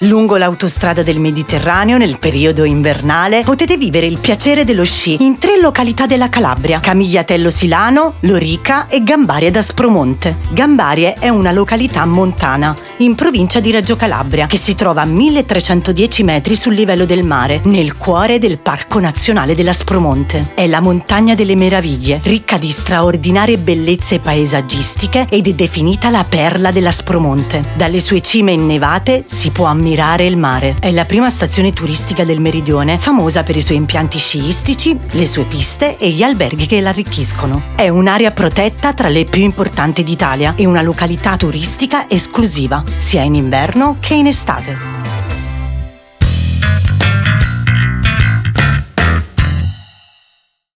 Lungo l'autostrada del Mediterraneo, nel periodo invernale, potete vivere il piacere dello sci in tre località della Calabria: Camigliatello Silano, Lorica e Gambaria d'Aspromonte. Gambarie è una località montana, in provincia di Reggio Calabria, che si trova a 1310 metri sul livello del mare, nel cuore del Parco Nazionale dell'Aspromonte. È la montagna delle meraviglie, ricca di straordinarie bellezze paesaggistiche ed è definita la perla dell'Aspromonte. Dalle sue cime innevate si può ammirare il mare. È la prima stazione turistica del meridione, famosa per i suoi impianti sciistici, le sue piste e gli alberghi che l'arricchiscono. È un'area protetta tra le più importanti d'Italia e una località turistica esclusiva, sia in inverno che in estate.